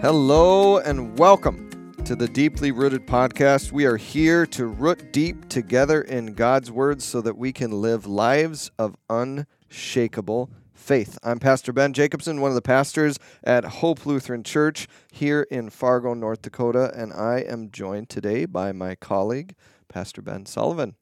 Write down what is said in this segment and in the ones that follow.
Hello and welcome to the Deeply Rooted Podcast. We are here to root deep together in God's Word so that we can live lives of unshakable faith. I'm Pastor Ben Jacobson, one of the pastors at Hope Lutheran Church here in Fargo, North Dakota, and I am joined today by my colleague, Pastor Ben Sullivan.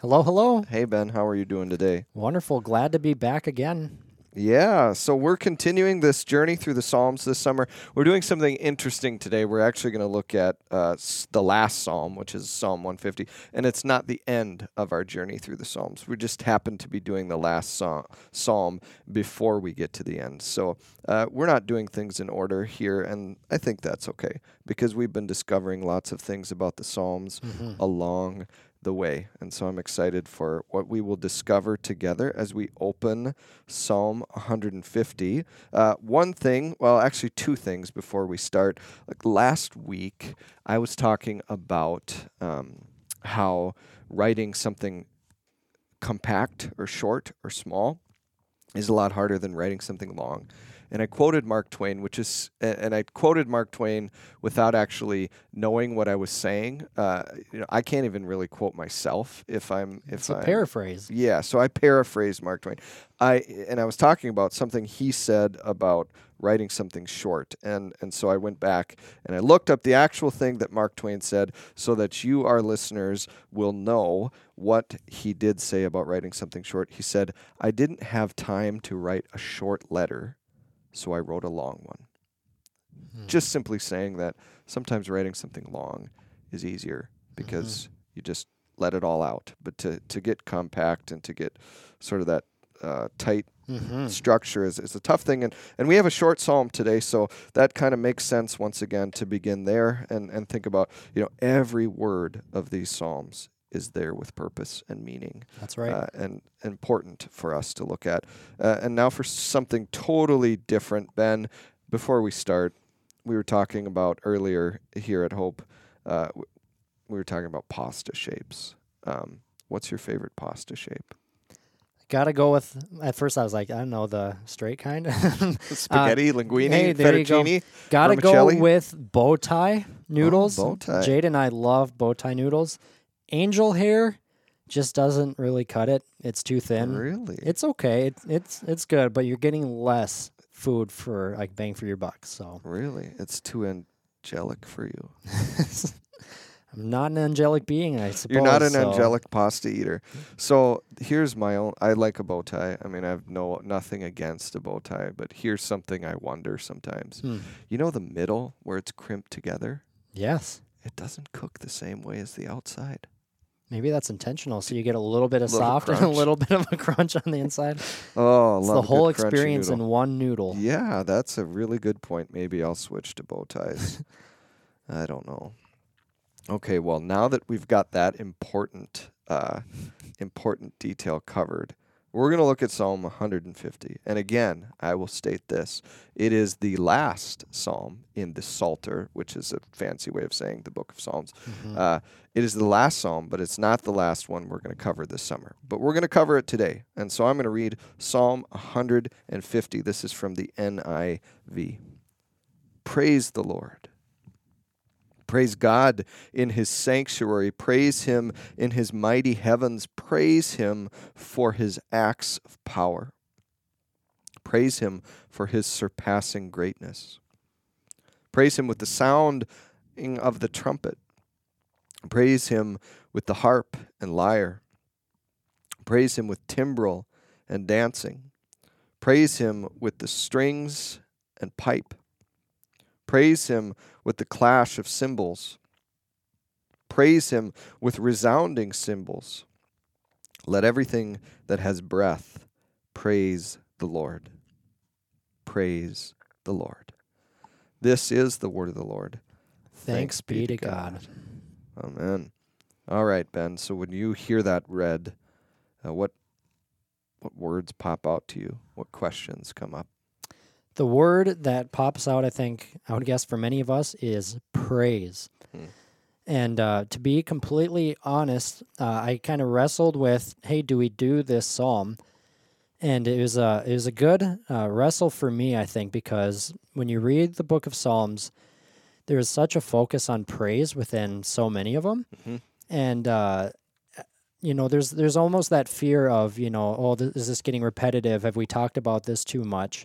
Hello, hello. Hey, Ben, how are you doing today? Wonderful. Glad to be back again. Yeah, so we're continuing this journey through the Psalms this summer. We're doing something interesting today. We're actually going to look at uh, the last Psalm, which is Psalm 150, and it's not the end of our journey through the Psalms. We just happen to be doing the last psa- Psalm before we get to the end. So uh, we're not doing things in order here, and I think that's okay because we've been discovering lots of things about the Psalms along the way. And so I'm excited for what we will discover together as we open Psalm 150. Uh, one thing, well, actually, two things before we start. Like last week, I was talking about um, how writing something compact or short or small is a lot harder than writing something long. And I quoted Mark Twain, which is, and I quoted Mark Twain without actually knowing what I was saying. Uh, you know, I can't even really quote myself if I'm if It's a I'm, paraphrase. yeah, so I paraphrased Mark Twain. I and I was talking about something he said about writing something short, and and so I went back and I looked up the actual thing that Mark Twain said, so that you, our listeners, will know what he did say about writing something short. He said, "I didn't have time to write a short letter, so I wrote a long one." Just simply saying that sometimes writing something long is easier because you just let it all out. But to, to get compact and to get sort of that uh, tight Mm-hmm. structure is, is a tough thing. And, and we have a short psalm today, so that kind of makes sense once again to begin there and, and think about, you know, every word of these psalms is there with purpose and meaning That's right. uh, and important for us to look at. Uh, and now for something totally different, Ben. Before we start, we were talking about earlier here at Hope. Uh, we were talking about pasta shapes. Um, what's your favorite pasta shape? Gotta go with. At first, I was like, I don't know, the straight kind. Spaghetti, linguine, Uh, hey, you go. fettuccine. Gotta Vermicelli? go with bow tie noodles. bow tie. Jade and I love bow tie noodles. Angel hair just doesn't really cut it. It's too thin. Really? It's okay. It, it's it's good, but you're getting less food for like bang for your buck. So really? It's too angelic for you. I'm not an angelic being, I suppose. You're not an so- angelic pasta eater. So here's my own. I like a bow tie. I mean, I have no nothing against a bow tie, but here's something I wonder sometimes. Hmm. You know the middle where it's crimped together? Yes. It doesn't cook the same way as the outside. Maybe that's intentional, so you get a little bit of Little soft and a little bit of a crunch on the inside. Oh, It's love the whole experience in one noodle. Yeah, that's a really good point. Maybe I'll switch to bow ties. I don't know. Okay, well, now that we've got that important uh, important detail covered, we're going to look at Psalm 150. And again, I will state this. It is the last psalm in the Psalter, which is a fancy way of saying the book of Psalms. Mm-hmm. Uh, it is the last psalm, but it's not the last one we're going to cover this summer. But we're going to cover it today. And so I'm going to read Psalm 150. This is from the NIV. Praise the Lord. Praise God in his sanctuary. Praise him in his mighty heavens. Praise him for his acts of power. Praise him for his surpassing greatness. Praise him with the sounding of the trumpet. Praise him with the harp and lyre. Praise him with timbrel and dancing. Praise him with the strings and pipe. Praise him with the clash of cymbals. Praise him with resounding cymbals. Let everything that has breath praise the Lord. Praise the Lord. This is the word of the Lord. Thanks be to God. Amen. All right, Ben. So when you hear that read, uh, what what words pop out to you? What questions come up? The word that pops out, I think, I would guess for many of us, is praise. Hmm. And uh, to be completely honest, uh, I kind of wrestled with, hey, do we do this psalm? and it was a it was a good uh, wrestle for me, I think, because when you read the book of Psalms, there is such a focus on praise within so many of them, Mhm. and uh, you know, there's there's almost that fear of you know, oh, th- is this getting repetitive? Have we talked about this too much?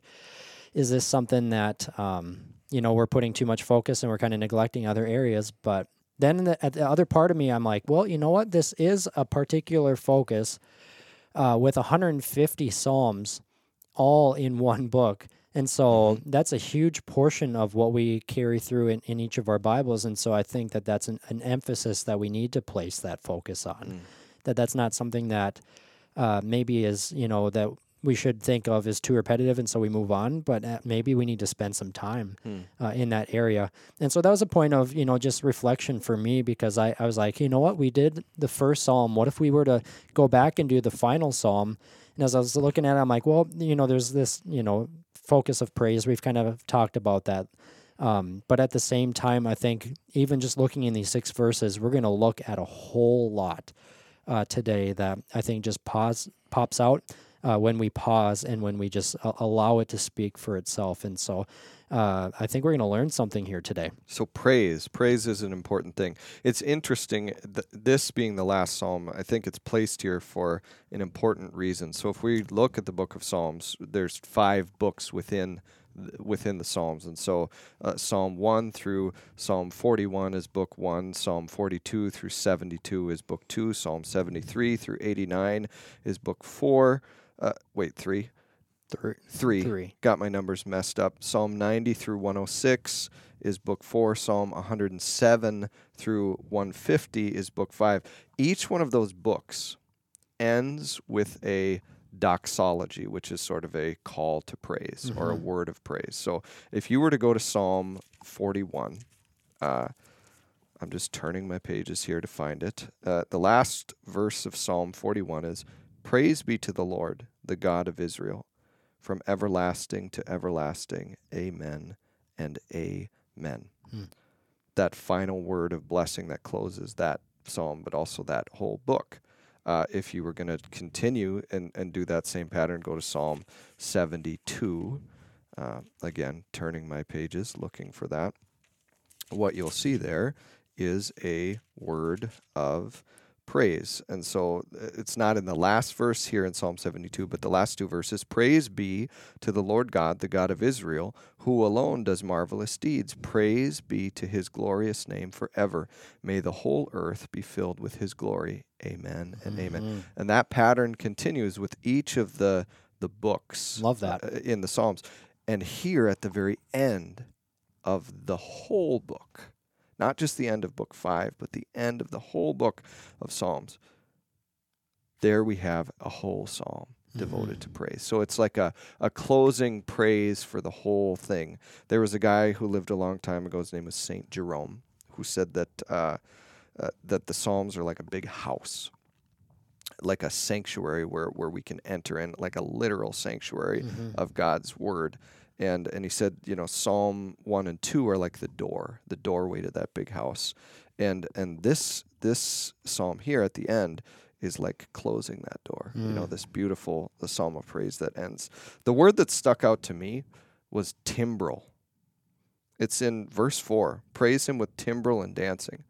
Is this something that um, you know we're putting too much focus and we're kind of neglecting other areas? But then the, at the other part of me, I'm like, well, you know what? This is a particular focus uh, with 150 psalms all in one book. And so that's a huge portion of what we carry through in, in each of our Bibles. And so I think that that's an, an emphasis that we need to place that focus on. Mm. That that's not something that uh, maybe is, you know, that we should think of as too repetitive. And so we move on. But uh, maybe we need to spend some time Hmm. uh, in that area. And so that was a point of, you know, just reflection for me because I, I was like, you know what, we did the first psalm. What if we were to go back and do the final psalm? And as I was looking at it, I'm like, well, you know, there's this, you know, focus of praise. We've kind of talked about that. Um, but at the same time, I think even just looking in these six verses, we're going to look at a whole lot uh, today that I think just pause pops out uh, when we pause and when we just a- allow it to speak for itself. And so uh, I think we're going to learn something here today. So praise, praise is an important thing. It's interesting. Th- this being the last psalm, I think it's placed here for an important reason. So if we look at the book of Psalms, there's five books within within the Psalms, and so uh, Psalm one through Psalm 41 is book one. Psalm 42 through 72 is book two. Psalm 73 through 89 is book four. Uh, wait, three Three. three. Three. Got my numbers messed up. Psalm 90 through 106 is book four. Psalm 107 through 150 is book five. Each one of those books ends with a doxology, which is sort of a call to praise or a Mhm. word of praise. So if you were to go to Psalm 41, uh, I'm just turning my pages here to find it. Uh, the last verse of Psalm 41 is Praise be to the Lord, the God of Israel, from everlasting to everlasting. Amen and amen. Hmm. That final word of blessing that closes that psalm, but also that whole book. Uh, if you were going to continue and, and do that same pattern, go to Psalm 72. Uh, again, turning my pages, looking for that. What you'll see there is a word of praise. And so uh, it's not in the last verse here in Psalm 72, but the last two verses Praise be to the Lord God, the God of Israel, who alone does marvelous deeds. Praise be to his glorious name forever. May the whole earth be filled with his glory. Amen and amen. Mhm. And that pattern continues with each of the the books Love that. uh, in the Psalms. And here at the very end of the whole book, not just the end of book 5, but the end of the whole book of Psalms. There we have a whole psalm devoted to praise. So it's like a, a closing praise for the whole thing. There was a guy who lived a long time ago, his name was Saint Jerome, who said that uh, uh, that the Psalms are like a big house, like a sanctuary where, where we can enter in, like a literal sanctuary Mhm. of God's word. And and he said, you know, Psalm one and two are like the door, the doorway to that big house. And and this this psalm here at the end is like closing that door. You know, Mm. this beautiful the psalm of praise that ends. The word that stuck out to me was timbrel. It's in verse four. Praise him with timbrel and dancing.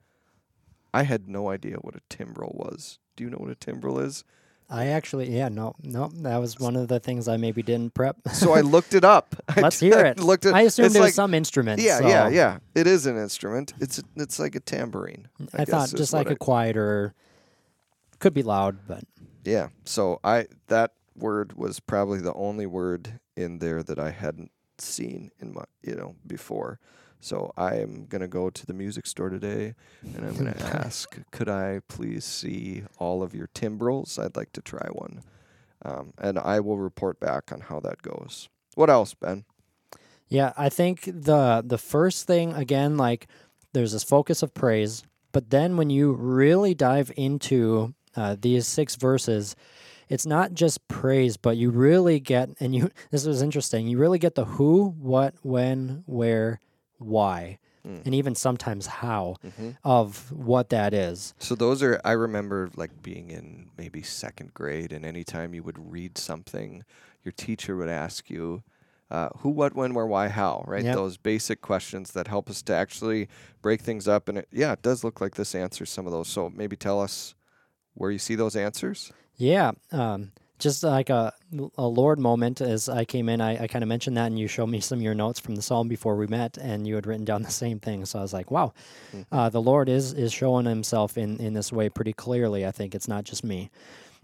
I had no idea what a timbrel was. Do you know what a timbrel is? I actually, yeah, no, no, that was one of the things I maybe didn't prep. So I looked it up. Let's hear I it. looked at, I assumed it's it was like, some instrument. Yeah, yeah, so yeah. It is an instrument. It's it's like a tambourine. I, guess thought just like I- a quieter, could be loud, but Yeah. So I that word was probably the only word in there that I hadn't seen in my you know before. So I am gonna go to the music store today and I'm gonna ask, could I please see all of your timbrels? I'd like to try one, um, and I will report back on how that goes. What else, Ben? Yeah, I think the the first thing again, like there's this focus of praise, but then when you really dive into uh, these six verses, it's not just praise, but you really get and you this was interesting. You really get the who, what, when, where, why and even sometimes how Mm-hmm. of what that is. So those are I remember like being in maybe second grade, and anytime you would read something, your teacher would ask you. Uh, who, what, when, where, why, how, right? Yep. Those basic questions that help us to actually break things up. And it, yeah, it does look like this answers some of those. So maybe tell us where you see those answers. Yeah. Um, just like a, a Lord moment as I came in, I, I kind of mentioned that, and you showed me some of your notes from the psalm before we met, and you had written down the same thing. So I was like, wow, uh, the Lord is is showing Himself in in this way pretty clearly. I think it's not just me.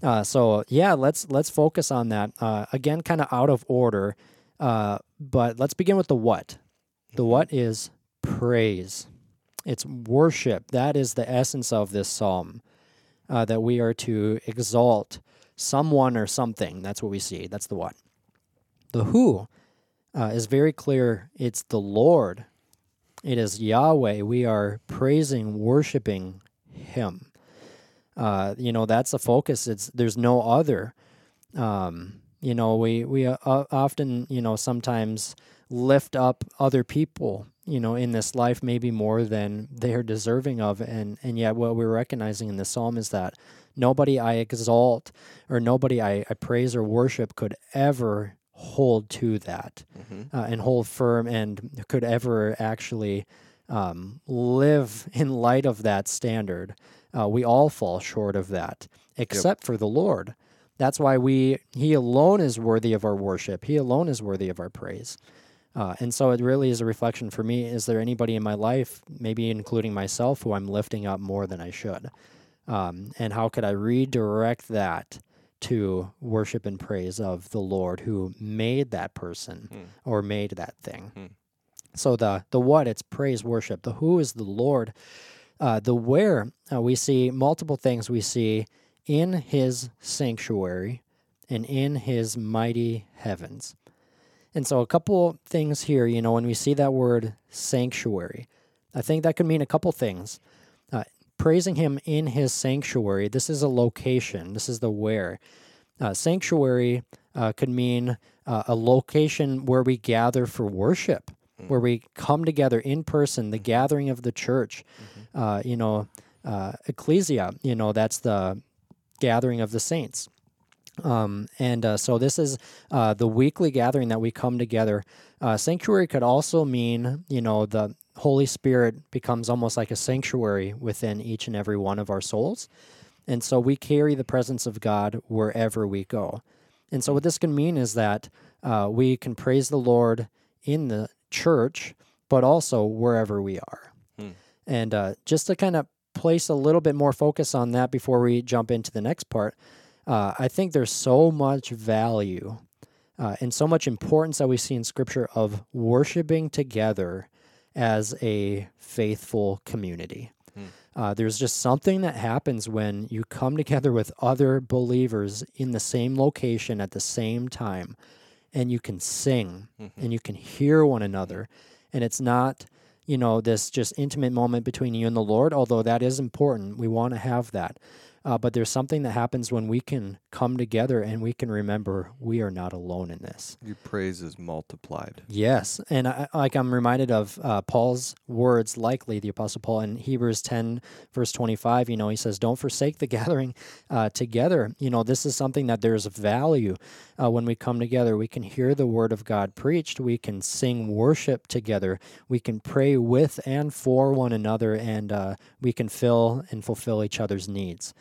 Uh, so yeah, let's let's focus on that uh, again, kind of out of order, uh, but let's begin with the what. The what is praise. It's worship. That is the essence of this psalm. Uh, that we are to exalt someone or something. That's what we see. That's the what. The who uh, is very clear. It's the Lord. It is Yahweh. We are praising, worshiping Him. Uh, you know that's the focus. It's there's no other. Um, you know we we uh, often you know sometimes lift up other people you know in this life maybe more than they're deserving of and and yet what we're recognizing in the psalm is that nobody i exalt or nobody i, I praise or worship could ever hold to that Mm-hmm. uh, and hold firm and could ever actually um, live in light of that standard uh, we all fall short of that except for the lord that's why we he alone is worthy of our worship he alone is worthy of our praise uh, and so it really is a reflection for me. Is there anybody in my life, maybe including myself, who I'm lifting up more than I should? Um, and how could I redirect that to worship and praise of the Lord who made that person Hmm. or made that thing? Hmm. So the the what it's praise worship. The who is the Lord. Uh, the where uh, we see multiple things. We see in His sanctuary and in His mighty heavens. And so, a couple things here, you know, when we see that word sanctuary, I think that could mean a couple things. Praising him in his sanctuary, this is a location, this is the where. Uh, sanctuary uh, could mean uh, a location where we gather for worship, where we come together in person, the gathering of the church. Uh, you know, uh, ecclesia, you know, that's the gathering of the saints. Um, and uh, so this is uh, the weekly gathering that we come together. Uh, sanctuary could also mean, you know, the Holy Spirit becomes almost like a sanctuary within each and every one of our souls. And so we carry the presence of God wherever we go. And so what this can mean is that uh, we can praise the Lord in the church, but also wherever we are. Hmm. And uh, just to kind of place a little bit more focus on that before we jump into the next part, uh, I think there's so much value uh, and so much importance that we see in Scripture of worshiping together as a faithful community. Hmm. Uh, there's just something that happens when you come together with other believers in the same location at the same time, and you can sing Mm-hmm. and you can hear one another. And it's not, you know, this just intimate moment between you and the Lord, although that is important. We want to have that. Uh, but there's something that happens when we can come together and we can remember we are not alone in this. Your praise is multiplied. Yes, and I, like I'm reminded of uh, Paul's words, likely the Apostle Paul in Hebrews 10, verse 25. You know, he says, "Don't forsake the gathering uh, together." You know, this is something that there's value uh, when we come together. We can hear the word of God preached. We can sing worship together. We can pray with and for one another, and uh, we can fill and fulfill each other's needs.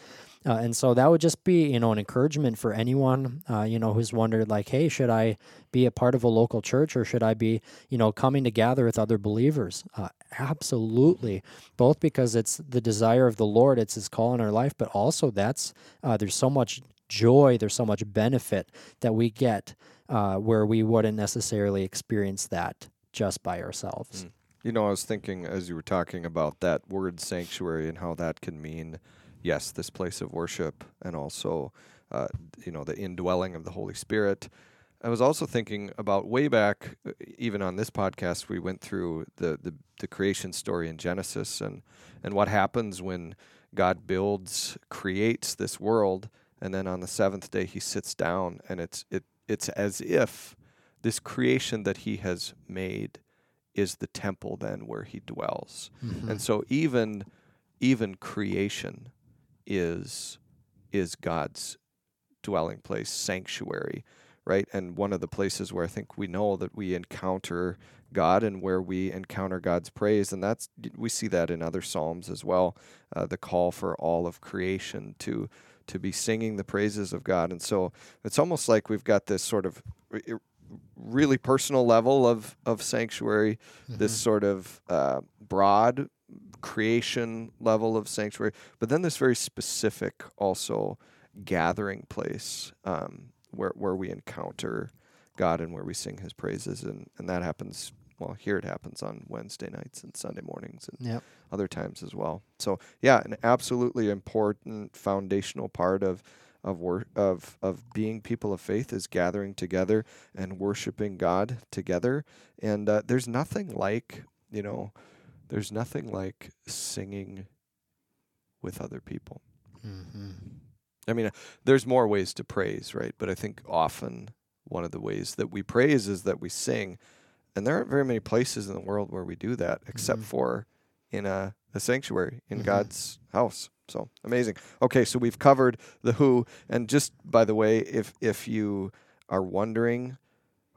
Uh, and so that would just be, you know, an encouragement for anyone, uh, you know, who's wondered, like, hey, should I be a part of a local church or should I be, you know, coming to gather with other believers? Uh, absolutely. Both because it's the desire of the Lord, it's His call in our life, but also that's, uh, there's so much joy, there's so much benefit that we get uh, where we wouldn't necessarily experience that just by ourselves. Mm. You know, I was thinking as you were talking about that word sanctuary and how that can mean, yes, this place of worship and also, uh, you know, the indwelling of the Holy Spirit. I was also thinking about way back, even on this podcast, we went through the, the, the creation story in Genesis and, and what happens when God builds, creates this world, and then on the seventh day he sits down, and it's it it's as if this creation that he has made is the temple then where he dwells. Mhm. And so even even creation is is God's dwelling place, sanctuary, right? And one of the places where I think we know that we encounter God and where we encounter God's praise, and that's we see that in other psalms as well. Uh, the call for all of creation to to be singing the praises of God, and so it's almost like we've got this sort of really personal level of of sanctuary, this sort of uh, broad creation level of sanctuary, but then this very specific also gathering place um, where where we encounter God and where we sing His praises, and and that happens. Well, here it happens on Wednesday nights and Sunday mornings and Yep. other times as well. So yeah, an absolutely important foundational part of of wor- of of being people of faith is gathering together and worshiping God together. And uh, there's nothing like you know, there's nothing like singing with other people. Mhm. I mean, uh, there's more ways to praise, right? But I think often one of the ways that we praise is that we sing. And there aren't very many places in the world where we do that except Mhm. for in a, a sanctuary in Mhm. God's house. So amazing. Okay, so we've covered the who. And just by the way, if if you are wondering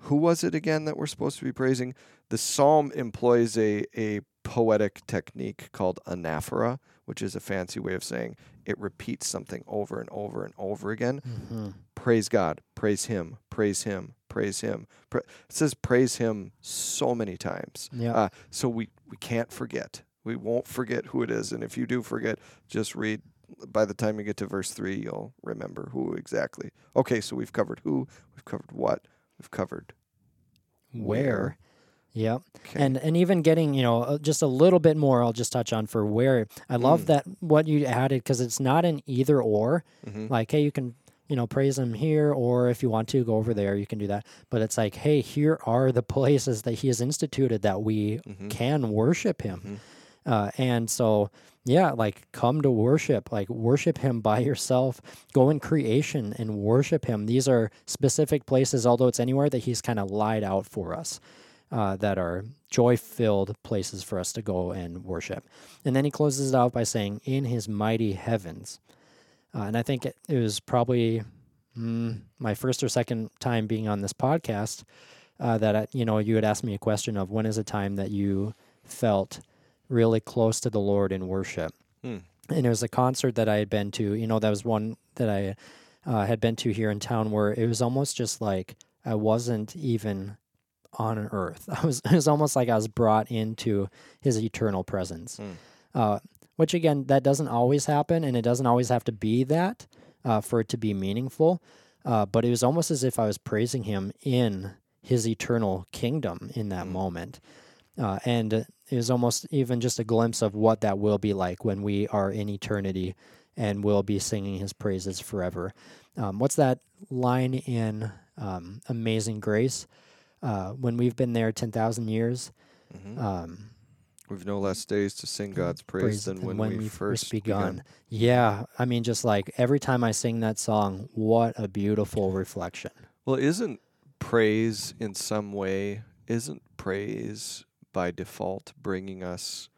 who was it again that we're supposed to be praising, the psalm employs a, a poetic technique called anaphora, which is a fancy way of saying it repeats something over and over and over again. Mhm. Praise God, praise Him, praise Him, praise Him. Pra- it says praise Him so many times. Yeah. Uh, so we, we can't forget. We won't forget who it is. And if you do forget, just read. By the time you get to verse 3, you'll remember who exactly. Okay, so we've covered who, we've covered what, we've covered Where? Yep. Okay. And and even getting you know uh, just a little bit more, I'll just touch on for where. I love Mm. that what you added because it's not an either or. Mhm. Like, hey, you can you know praise him here, or if you want to go over there, you can do that. But it's like, hey, here are the places that he has instituted that we Mhm. can worship him. Mhm. Uh, and so, yeah, like come to worship, like worship him by yourself. Go in creation and worship him. These are specific places, although it's anywhere that he's kind of lied out for us, uh, that are joy filled places for us to go and worship. And then he closes it out by saying, in his mighty heavens. Uh, and I think it, it was probably mm, my first or second time being on this podcast uh, that, I, you know, you had asked me a question of when is a time that you felt really close to the Lord in worship. Hmm. And it was a concert that I had been to. You know, that was one that I uh, had been to here in town where it was almost just like I wasn't even on earth. I was. It was almost like I was brought into His eternal presence. Hmm. Uh, which again, that doesn't always happen, and it doesn't always have to be that uh, for it to be meaningful. Uh, but it was almost as if I was praising Him in His eternal kingdom in that Mm. moment. Uh, and it was almost even just a glimpse of what that will be like when we are in eternity and will be singing his praises forever. Um, what's that line in um, Amazing Grace? Uh, when we've been there 10,000 years, Mhm. um, We've no less days to sing God's praise, praise than than when, we we've first begun. begun. Yeah, I mean, just like every time I sing that song, what a beautiful reflection. Well, isn't praise in some way, isn't praise by default bringing us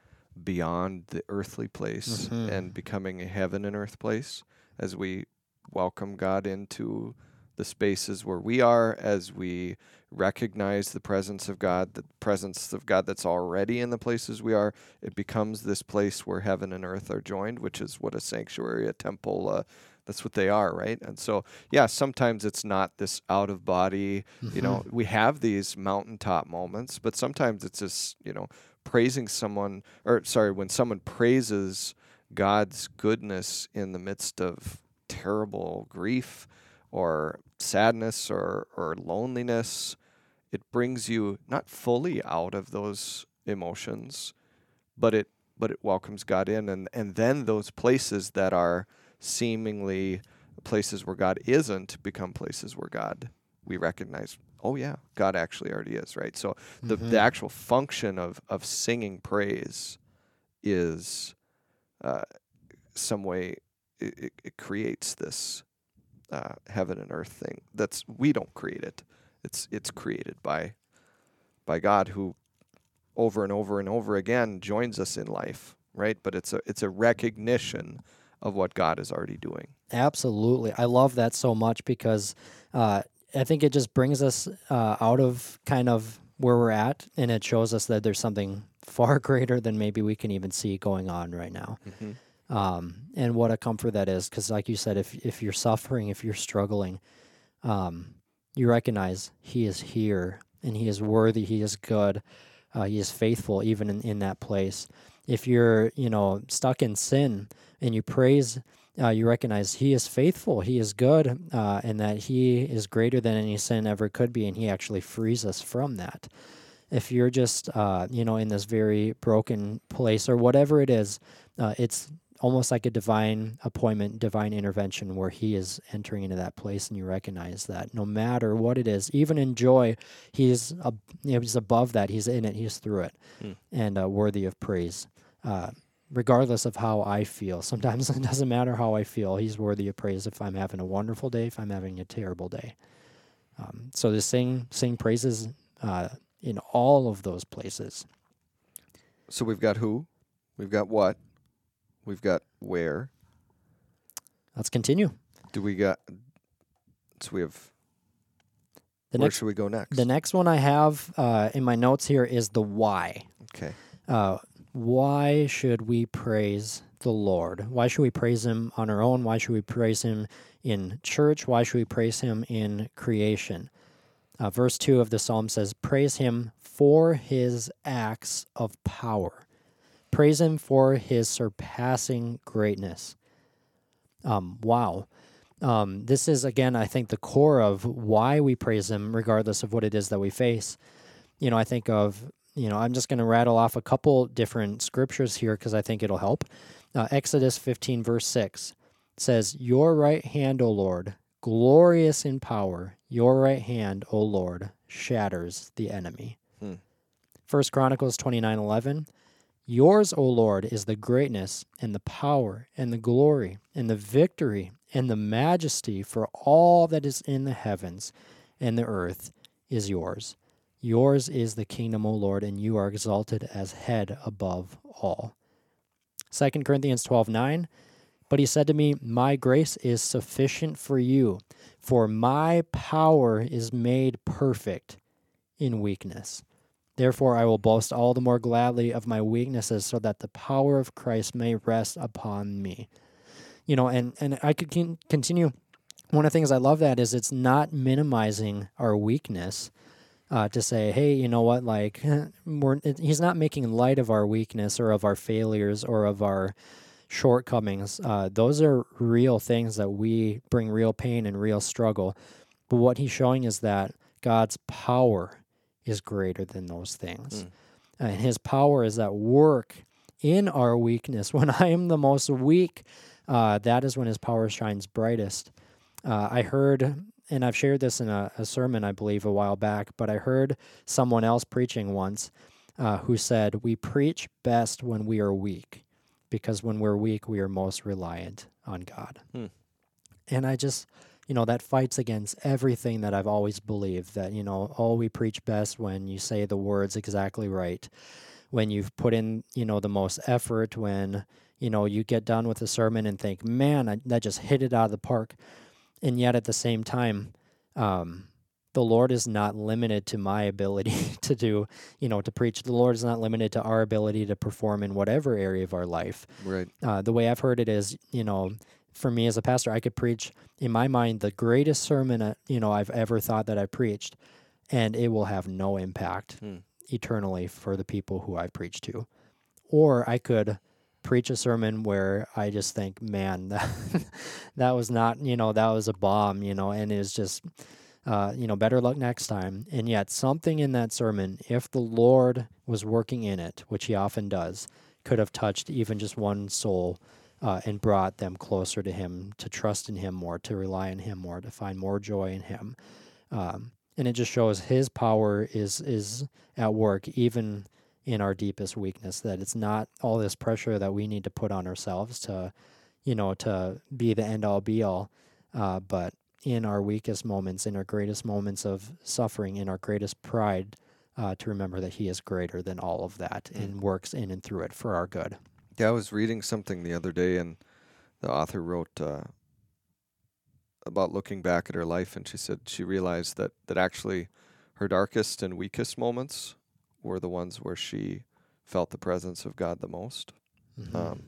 beyond the earthly place Mhm. and becoming a heaven and earth place as we welcome God into the spaces where we are, as we recognize the presence of God, the presence of God that's already in the places we are, it becomes this place where heaven and earth are joined, which is what a sanctuary, a temple, uh, that's what they are, right? And so, yeah, sometimes it's not this out of body, you know, Mm-hmm. we have these mountaintop moments, but sometimes it's just, you know, praising someone, or sorry, when someone praises God's goodness in the midst of terrible grief or sadness or, or loneliness, it brings you not fully out of those emotions, but it but it welcomes God in and, and then those places that are seemingly places where God isn't become places where God we recognize, oh yeah, God actually already is, right? So the, the Mhm. actual function of, of singing praise is uh, some way it, it, it creates this uh, heaven and earth thing that's we don't create it it's it's created by by God who over and over and over again joins us in life, right? But it's a it's a recognition of what God is already doing. Absolutely. I love that so much because uh, I think it just brings us uh, out of kind of where we're at and it shows us that there's something far greater than maybe we can even see going on right now. Mm-hmm. Um, and what a comfort that is because, like you said, if, if you're suffering, if you're struggling, um, you recognize He is here and He is worthy, He is good, uh, He is faithful even in, in that place. If you're, you know, stuck in sin and you praise uh, you recognize He is faithful, He is good, uh, and that He is greater than any sin ever could be, and He actually frees us from that. If you're just, uh, you know, in this very broken place or whatever it is, uh, it's almost like a divine appointment, divine intervention where He is entering into that place, and you recognize that no matter what it is, even in joy, He's ab- you know, He's above that. He's in it. He's through it, Hmm. and uh, worthy of praise. Uh, regardless of how I feel. Sometimes it doesn't matter how I feel. He's worthy of praise if I'm having a wonderful day, if I'm having a terrible day. Um, so to sing sing praises uh, in all of those places. So we've got who, we've got what, we've got where. Let's continue. Do we got? So we have. The where next should we go next? the next one I have uh, in my notes here is the why. okay. Uh, why should we praise the Lord? Why should we praise Him on our own? Why should we praise Him in church? Why should we praise Him in creation? Uh, verse 2 of the psalm says, Praise Him for His acts of power. Praise Him for His surpassing greatness. Um, wow. Um, this is, again, I think, the core of why we praise Him, regardless of what it is that we face. You know, I think of you know, I'm just going to rattle off a couple different scriptures here because I think it'll help. Uh, Exodus 15, verse 6 says, Your right hand, O Lord, glorious in power, your right hand, O Lord, shatters the enemy. Hmm. First Chronicles 29, 11. Yours, O Lord, is the greatness and the power and the glory and the victory and the majesty for all that is in the heavens and the earth is yours. Yours is the kingdom, O Lord, and you are exalted as head above all. 2 Corinthians 12 9. But he said to me, My grace is sufficient for you, for my power is made perfect in weakness. Therefore, I will boast all the more gladly of my weaknesses, so that the power of Christ may rest upon me. You know, and, and I could continue. One of the things I love that is it's not minimizing our weakness uh, to say, hey, you know what, like, we're, he's not making light of our weakness or of our failures or of our shortcomings. Uh, those are real things that we bring real pain and real struggle. But what he's showing is that God's power is greater than those things. Mm. And his power is at work in our weakness. When I am the most weak, uh, that is when his power shines brightest. Uh, I heard, and I've shared this in a, a, sermon, I believe, a while back, but I heard someone else preaching once uh, who said, We preach best when we are weak, because when we're weak, we are most reliant on God. Hmm. And I just, you know, that fights against everything that I've always believed that, you know, oh, we preach best when you say the words exactly right, when you've put in, you know, the most effort, when, you know, you get done with the sermon and think, man, I, that just hit it out of the park. And yet at the same time um, the lord is not limited to my ability to do you know to preach. The lord is not limited to our ability to perform in whatever area of our life. Right. uh, the way i've heard it is you know for me as a pastor i could preach in my mind the greatest sermon uh, you know i've ever thought that i preached and it will have no impact Hmm. eternally for the people who i preach to or i could preach a sermon where I just think, man, that, that was not, you know, that was a bomb, you know, and it's just, uh, you know, better luck next time. And yet, something in that sermon, if the Lord was working in it, which He often does, could have touched even just one soul uh, and brought them closer to Him, to trust in Him more, to rely on Him more, to find more joy in Him. Um, and it just shows His power is is at work, even in our deepest weakness that it's not all this pressure that we need to put on ourselves to you know to be the end all be all uh, but in our weakest moments in our greatest moments of suffering in our greatest pride uh, to remember that He is greater than all of that and works in and through it for our good. Yeah, I was reading something the other day, and the author wrote uh, about looking back at her life, and she said she realized that that actually her darkest and weakest moments were the ones where she felt the presence of God the most. Mhm. Um,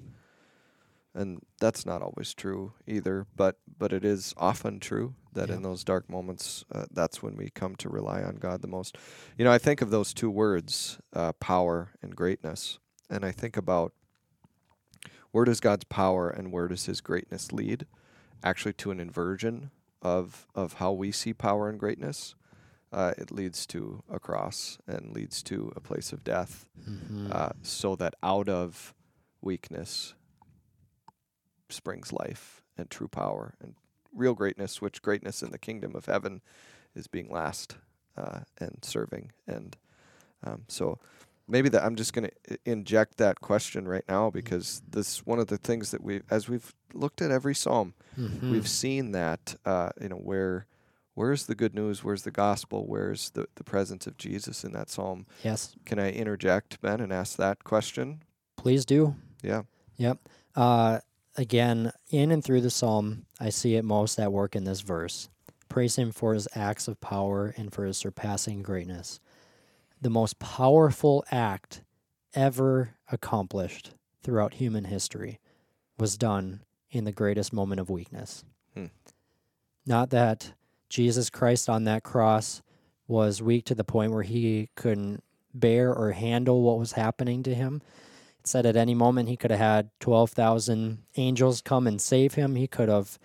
and that's not always true either, but but it is often true that Yeah. in those dark moments, uh, that's when we come to rely on God the most. You know, I think of those two words, uh, power and greatness, and I think about where does God's power and where does His greatness lead? Actually, to an inversion of of how we see power and greatness. Uh, it leads to a cross and leads to a place of death Mhm. uh, so that out of weakness springs life and true power and real greatness, which greatness in the kingdom of heaven is being last uh, and serving. And um, so maybe that I'm just going to inject that question right now because this one of the things that we, as we've looked at every psalm, Mhm. we've seen that uh, you know where where's the good news, where's the gospel, where's the the presence of Jesus in that psalm. yes, Can I interject, Ben, and ask that question? please do. Yeah. Yep. Uh, again, in and through the psalm, I see it most at work in this verse. Praise him for his acts of power and for his surpassing greatness. The most powerful act ever accomplished throughout human history was done in the greatest moment of weakness. Hmm. Not that Jesus Christ on that cross was weak to the point where he couldn't bear or handle what was happening to him. It said at any moment he could have had 12,000 angels come and save him. He could have,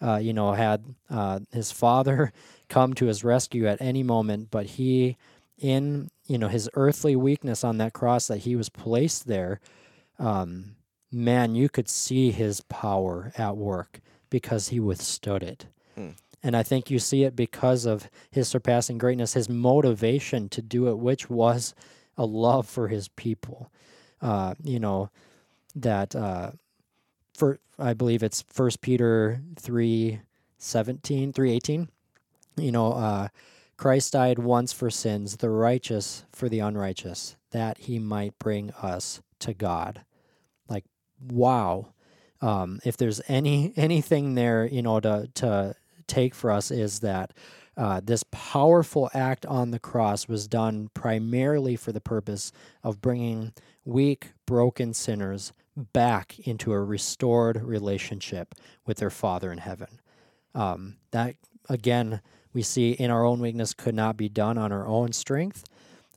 uh, you know, had uh, his father come to his rescue at any moment, but he, in, you know, his earthly weakness on that cross that he was placed there, um, man, you could see his power at work because he withstood it. Hmm. And I think you see it because of his surpassing greatness, his motivation to do it, which was a love for his people. Uh, you know, that uh, for I believe it's First Peter 3 17, 3 18. You know, uh, Christ died once for sins, the righteous for the unrighteous, that he might bring us to God. Like, wow. Um, if there's any anything there, you know, to to take for us is that uh, this powerful act on the cross was done primarily for the purpose of bringing weak, broken sinners back into a restored relationship with their Father in heaven. Um, that again, we see in our own weakness could not be done on our own strength,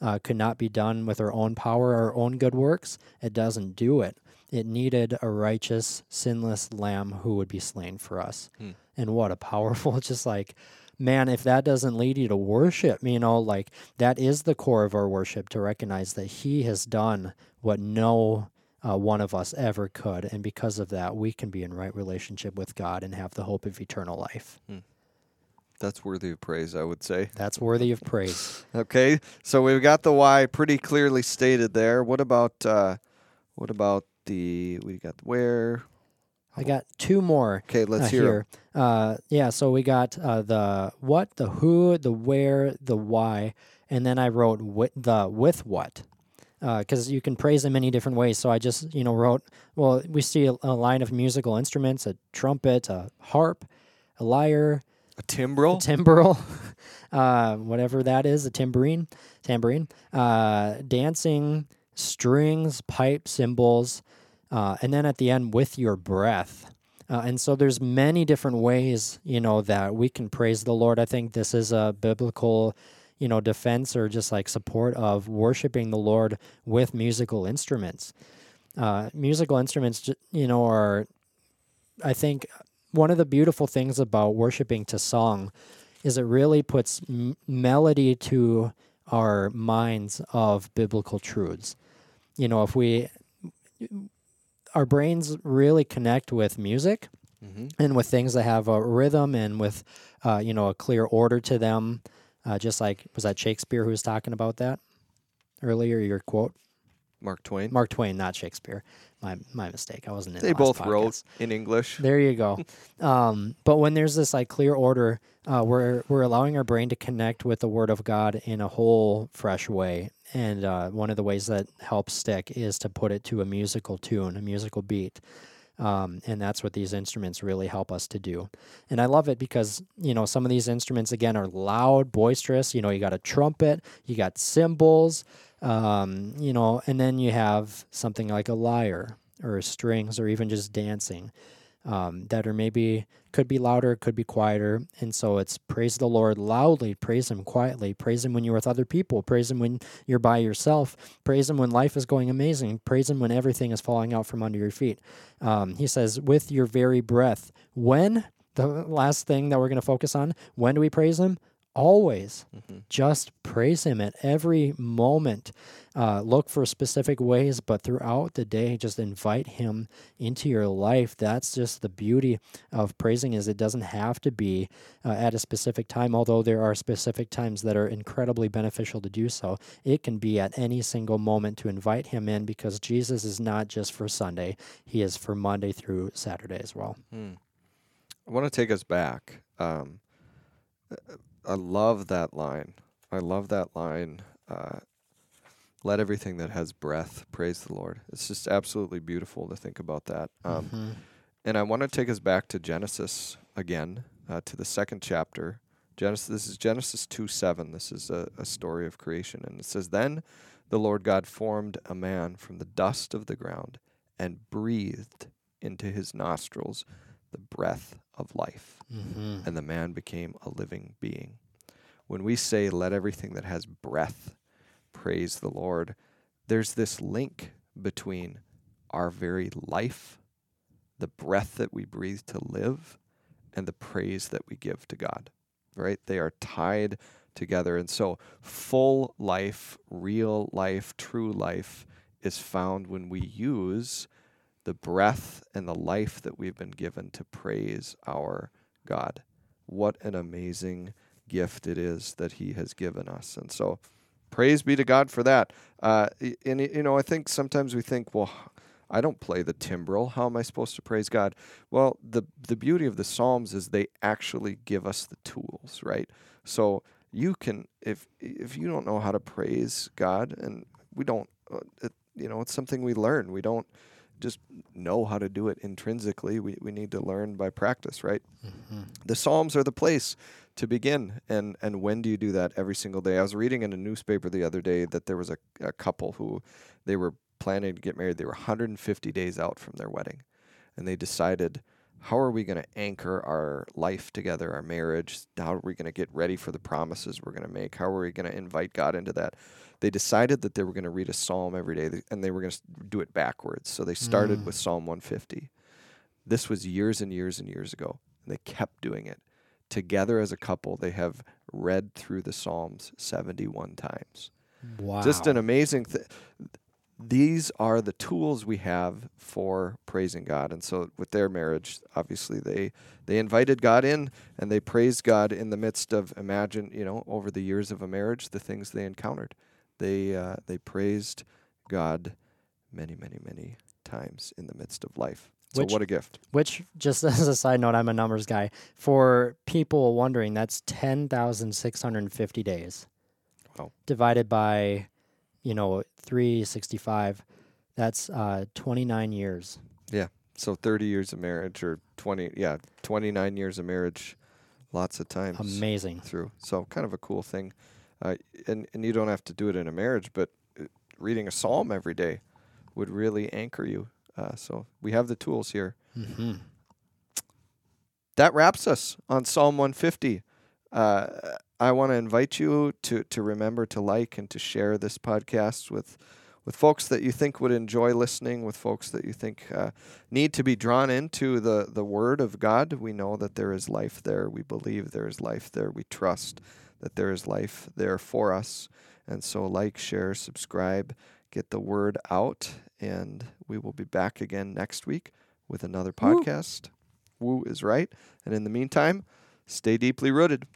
uh, could not be done with our own power, our own good works. It doesn't do it. It needed a righteous, sinless lamb who would be slain for us. Hmm. And what a powerful, just like, man, if that doesn't lead you to worship, you know, like that is the core of our worship to recognize that He has done what no uh, one of us ever could. And because of that, we can be in right relationship with God and have the hope of eternal life. That's worthy of praise, I would say. That's worthy of praise. Okay, so we've got the why pretty clearly stated there. What about uh, what about the we got the where? I got two more Okay, let's uh, hear here. Uh, yeah, so we got uh, the what, the who, the where, the why, and then I wrote with the with what, because you can praise in many different ways. So I just you know wrote well, we see a, a line of musical instruments: a trumpet, a harp, a lyre, a timbrel. a timbrel, uh, whatever that is, a tambourine, tambourine, uh, dancing, strings, pipe, cymbals, uh, and then at the end with your breath. Uh, and so there's many different ways, you know, that we can praise the Lord. I think this is a biblical, you know, defense or just like support of worshiping the Lord with musical instruments. Uh, musical instruments, you know, are, I think, one of the beautiful things about worshiping to song is it really puts m- melody to our minds of biblical truths. You know, if we, our brains really connect with music hmm and with things that have a rhythm and with, uh, you know, a clear order to them. Uh, just like, was that Shakespeare who was talking about that earlier, your quote? Mark Twain. Mark Twain, not Shakespeare. My my mistake. I wasn't in. they the both wrote in English. There you go. um, but when there's this like clear order, uh, we're we're allowing our brain to connect with the Word of God in a whole fresh way. And uh, one of the ways that helps stick is to put it to a musical tune, a musical beat. Um, and that's what these instruments really help us to do. And I love it because, you know, some of these instruments, again, are loud, boisterous. You know, you got a trumpet, you got cymbals, um, you know, and then you have something like a lyre or strings or even just dancing um, that are maybe could be louder, could be quieter. And so it's praise the Lord loudly, praise Him quietly, praise Him when you're with other people, praise Him when you're by yourself, praise Him when life is going amazing, praise Him when everything is falling out from under your feet. Um, he says, with your very breath. When? The last thing that we're going to focus on, when do we praise Him? Always. Just praise Him at every moment. Uh, look for specific ways, but throughout the day, just invite Him into your life. That's just the beauty of praising is it doesn't have to be uh, at a specific time, although there are specific times that are incredibly beneficial to do so. It can be at any single moment to invite Him in because Jesus is not just for Sunday, He is for Monday through Saturday as well. Hmm. I want to take us back. Um, I love that line. I love that line. Uh, Let everything that has breath praise the Lord. It's just absolutely beautiful to think about that. Um, Mhm. And I want to take us back to Genesis again, uh, to the second chapter. Genesis. This is Genesis two seven. This is a, a story of creation, and it says, "Then the Lord God formed a man from the dust of the ground, and breathed into his nostrils the breath of life, Mhm. and the man became a living being." When we say, "Let everything that has breath praise the Lord," there's this link between our very life the breath that we breathe to live and the praise that we give to God. Right? They are tied together. And so, full life, real life, true life is found when we use the breath and the life that we've been given to praise our God. What an amazing gift it is that He has given us. And so, praise be to God for that. Uh, and, you know, I think sometimes we think, well, I don't play the timbrel. How am I supposed to praise God? Well, the the beauty of the Psalms is they actually give us the tools, right? So you can if if you don't know how to praise God, and we don't, uh, it, you know, it's something we learn. We don't just know how to do it intrinsically. We we need to learn by practice, right? Mhm. the psalms are the place to begin and and when do you do that every single day i was reading in a newspaper the other day that there was a, a couple who they were planning to get married they were 150 days out from their wedding and they decided how are we going to anchor our life together our marriage how are we going to get ready for the promises we're going to make how are we going to invite god into that they decided that they were going to read a psalm every day and they were going to do it backwards so they started Mm. with psalm 150 this was years and years and years ago and they kept doing it. Together as a couple, they have read through the Psalms 71 times. Wow. Just an amazing thing. These are the tools we have for praising God. And so with their marriage, obviously they they invited God in and they praised God in the midst of imagine, you know, over the years of a marriage, the things they encountered. They uh, they praised God many, many, many times in the midst of life. So Which- what a gift. Which, just as a side note, I'm a numbers guy. For people wondering, that's 10,650 days. Wow. Divided by, you know, 365. That's uh, 29 years. Yeah. So 30 years of marriage or 20 yeah, 29 years of marriage lots of times Amazing. through. So kind of a cool thing. Uh, and and you don't have to do it in a marriage, but uh, reading a psalm every day would really anchor you. Uh, so we have the tools here. hmm That wraps us on Psalm 150. Uh, I want to invite you to to remember to like and to share this podcast with with folks that you think would enjoy listening, with folks that you think uh, need to be drawn into the the Word of God. We know that there is life there. We believe there is life there. We trust that there is life there for us. And so, like, share, subscribe, get the word out, and we will be back again next week with another Woo. podcast. Woo is right. And in the meantime, stay deeply rooted.